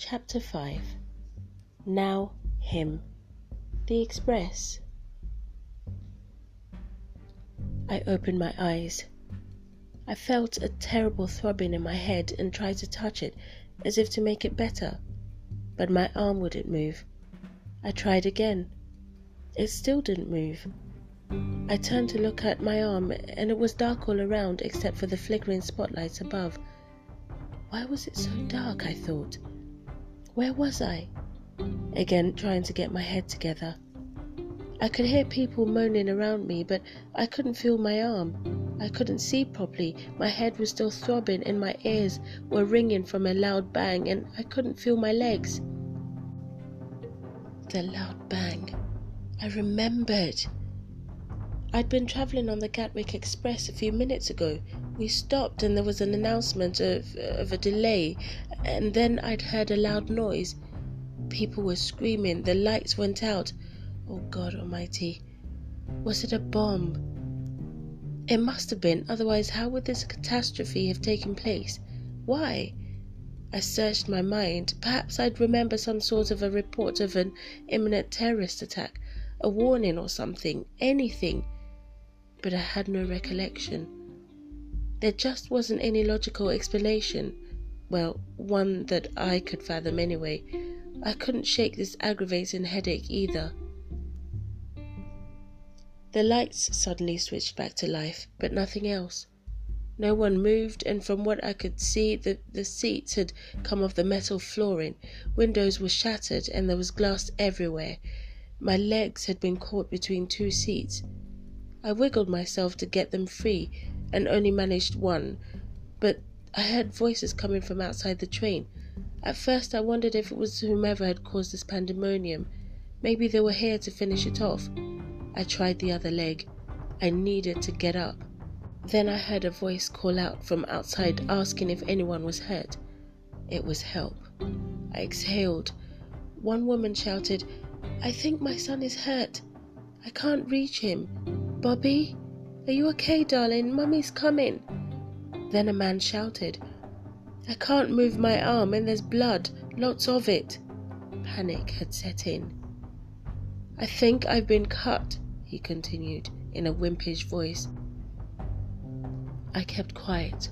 Chapter 5 Now Him The Express I opened my eyes. I felt a terrible throbbing in my head and tried to touch it as if to make it better, but my arm wouldn't move. I tried again. It still didn't move. I turned to look at my arm and it was dark all around except for the flickering spotlights above. Why was it so dark? I thought. Where was I? Again, trying to get my head together. I could hear people moaning around me, but I couldn't feel my arm. I couldn't see properly. My head was still throbbing, and my ears were ringing from a loud bang, and I couldn't feel my legs. The loud bang. I remembered. I'd been travelling on the Gatwick Express a few minutes ago. We stopped and there was an announcement of, of a delay, and then I'd heard a loud noise. People were screaming, the lights went out. Oh God Almighty, was it a bomb? It must have been, otherwise, how would this catastrophe have taken place? Why? I searched my mind. Perhaps I'd remember some sort of a report of an imminent terrorist attack, a warning or something, anything but I had no recollection. There just wasn't any logical explanation. Well, one that I could fathom anyway. I couldn't shake this aggravating headache either. The lights suddenly switched back to life, but nothing else. No one moved, and from what I could see, the, the seats had come off the metal flooring. Windows were shattered, and there was glass everywhere. My legs had been caught between two seats. I wiggled myself to get them free and only managed one, but I heard voices coming from outside the train. At first, I wondered if it was whomever had caused this pandemonium. Maybe they were here to finish it off. I tried the other leg. I needed to get up. Then I heard a voice call out from outside asking if anyone was hurt. It was help. I exhaled. One woman shouted, I think my son is hurt. I can't reach him. Bobby, are you okay, darling? Mummy's coming. Then a man shouted, I can't move my arm and there's blood, lots of it. Panic had set in. I think I've been cut, he continued in a wimpish voice. I kept quiet.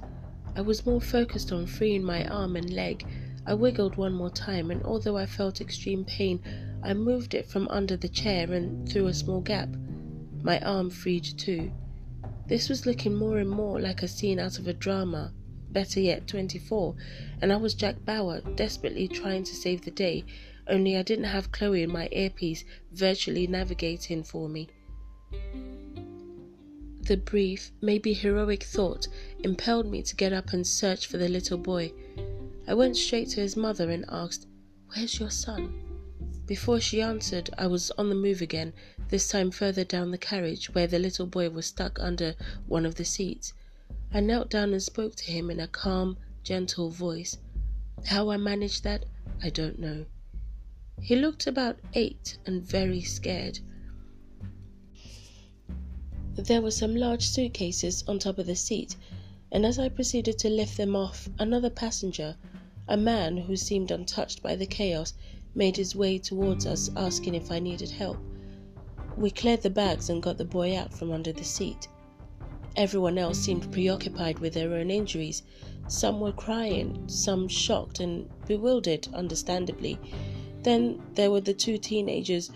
I was more focused on freeing my arm and leg. I wiggled one more time, and although I felt extreme pain, I moved it from under the chair and through a small gap my arm freed too. This was looking more and more like a scene out of a drama, better yet, 24, and I was Jack Bauer, desperately trying to save the day, only I didn't have Chloe in my earpiece virtually navigating for me. The brief, maybe heroic thought impelled me to get up and search for the little boy. I went straight to his mother and asked, Where's your son? Before she answered, I was on the move again, this time further down the carriage, where the little boy was stuck under one of the seats. I knelt down and spoke to him in a calm, gentle voice. How I managed that, I don't know. He looked about eight and very scared. There were some large suitcases on top of the seat, and as I proceeded to lift them off, another passenger, a man who seemed untouched by the chaos, made his way towards us, asking if I needed help. We cleared the bags and got the boy out from under the seat. Everyone else seemed preoccupied with their own injuries. Some were crying, some shocked and bewildered, understandably. Then there were the two teenagers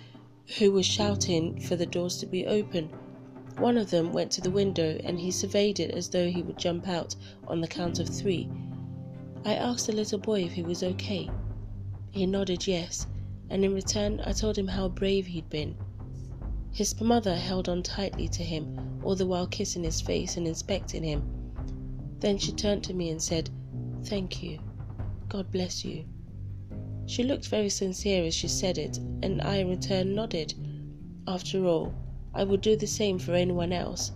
who were shouting for the doors to be open. One of them went to the window and he surveyed it as though he would jump out on the count of three. I asked the little boy if he was okay. He nodded yes, and in return I told him how brave he'd been. His mother held on tightly to him, all the while kissing his face and inspecting him. Then she turned to me and said, Thank you. God bless you. She looked very sincere as she said it, and I in return nodded. After all, I would do the same for anyone else.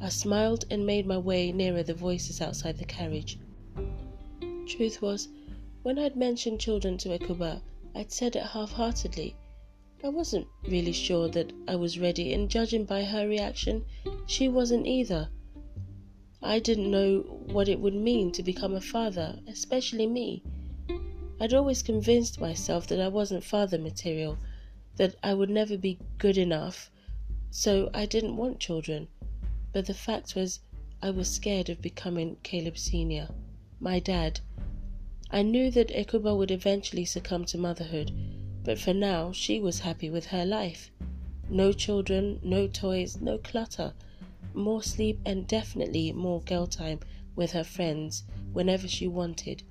I smiled and made my way nearer the voices outside the carriage. Truth was, when I'd mentioned children to Ekuba, I'd said it half heartedly. I wasn't really sure that I was ready, and judging by her reaction, she wasn't either. I didn't know what it would mean to become a father, especially me. I'd always convinced myself that I wasn't father material, that I would never be good enough, so I didn't want children. But the fact was, I was scared of becoming Caleb Sr., my dad. I knew that Ekuba would eventually succumb to motherhood, but for now she was happy with her life. No children, no toys, no clutter, more sleep, and definitely more girl time with her friends whenever she wanted.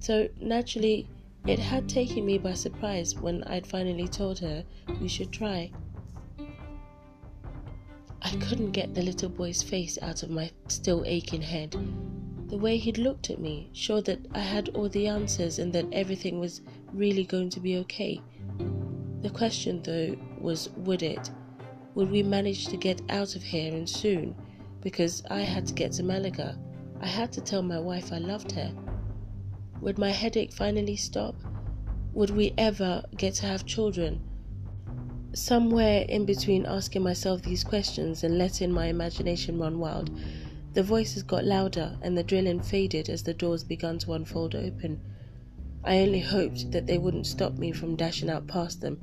So naturally, it had taken me by surprise when I'd finally told her we should try. I couldn't get the little boy's face out of my still aching head. The way he'd looked at me showed that I had all the answers and that everything was really going to be okay. The question, though, was would it? Would we manage to get out of here and soon? Because I had to get to Malaga. I had to tell my wife I loved her. Would my headache finally stop? Would we ever get to have children? Somewhere in between asking myself these questions and letting my imagination run wild, the voices got louder and the drilling faded as the doors began to unfold open. I only hoped that they wouldn't stop me from dashing out past them.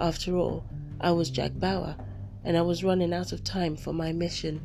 After all, I was Jack Bauer, and I was running out of time for my mission.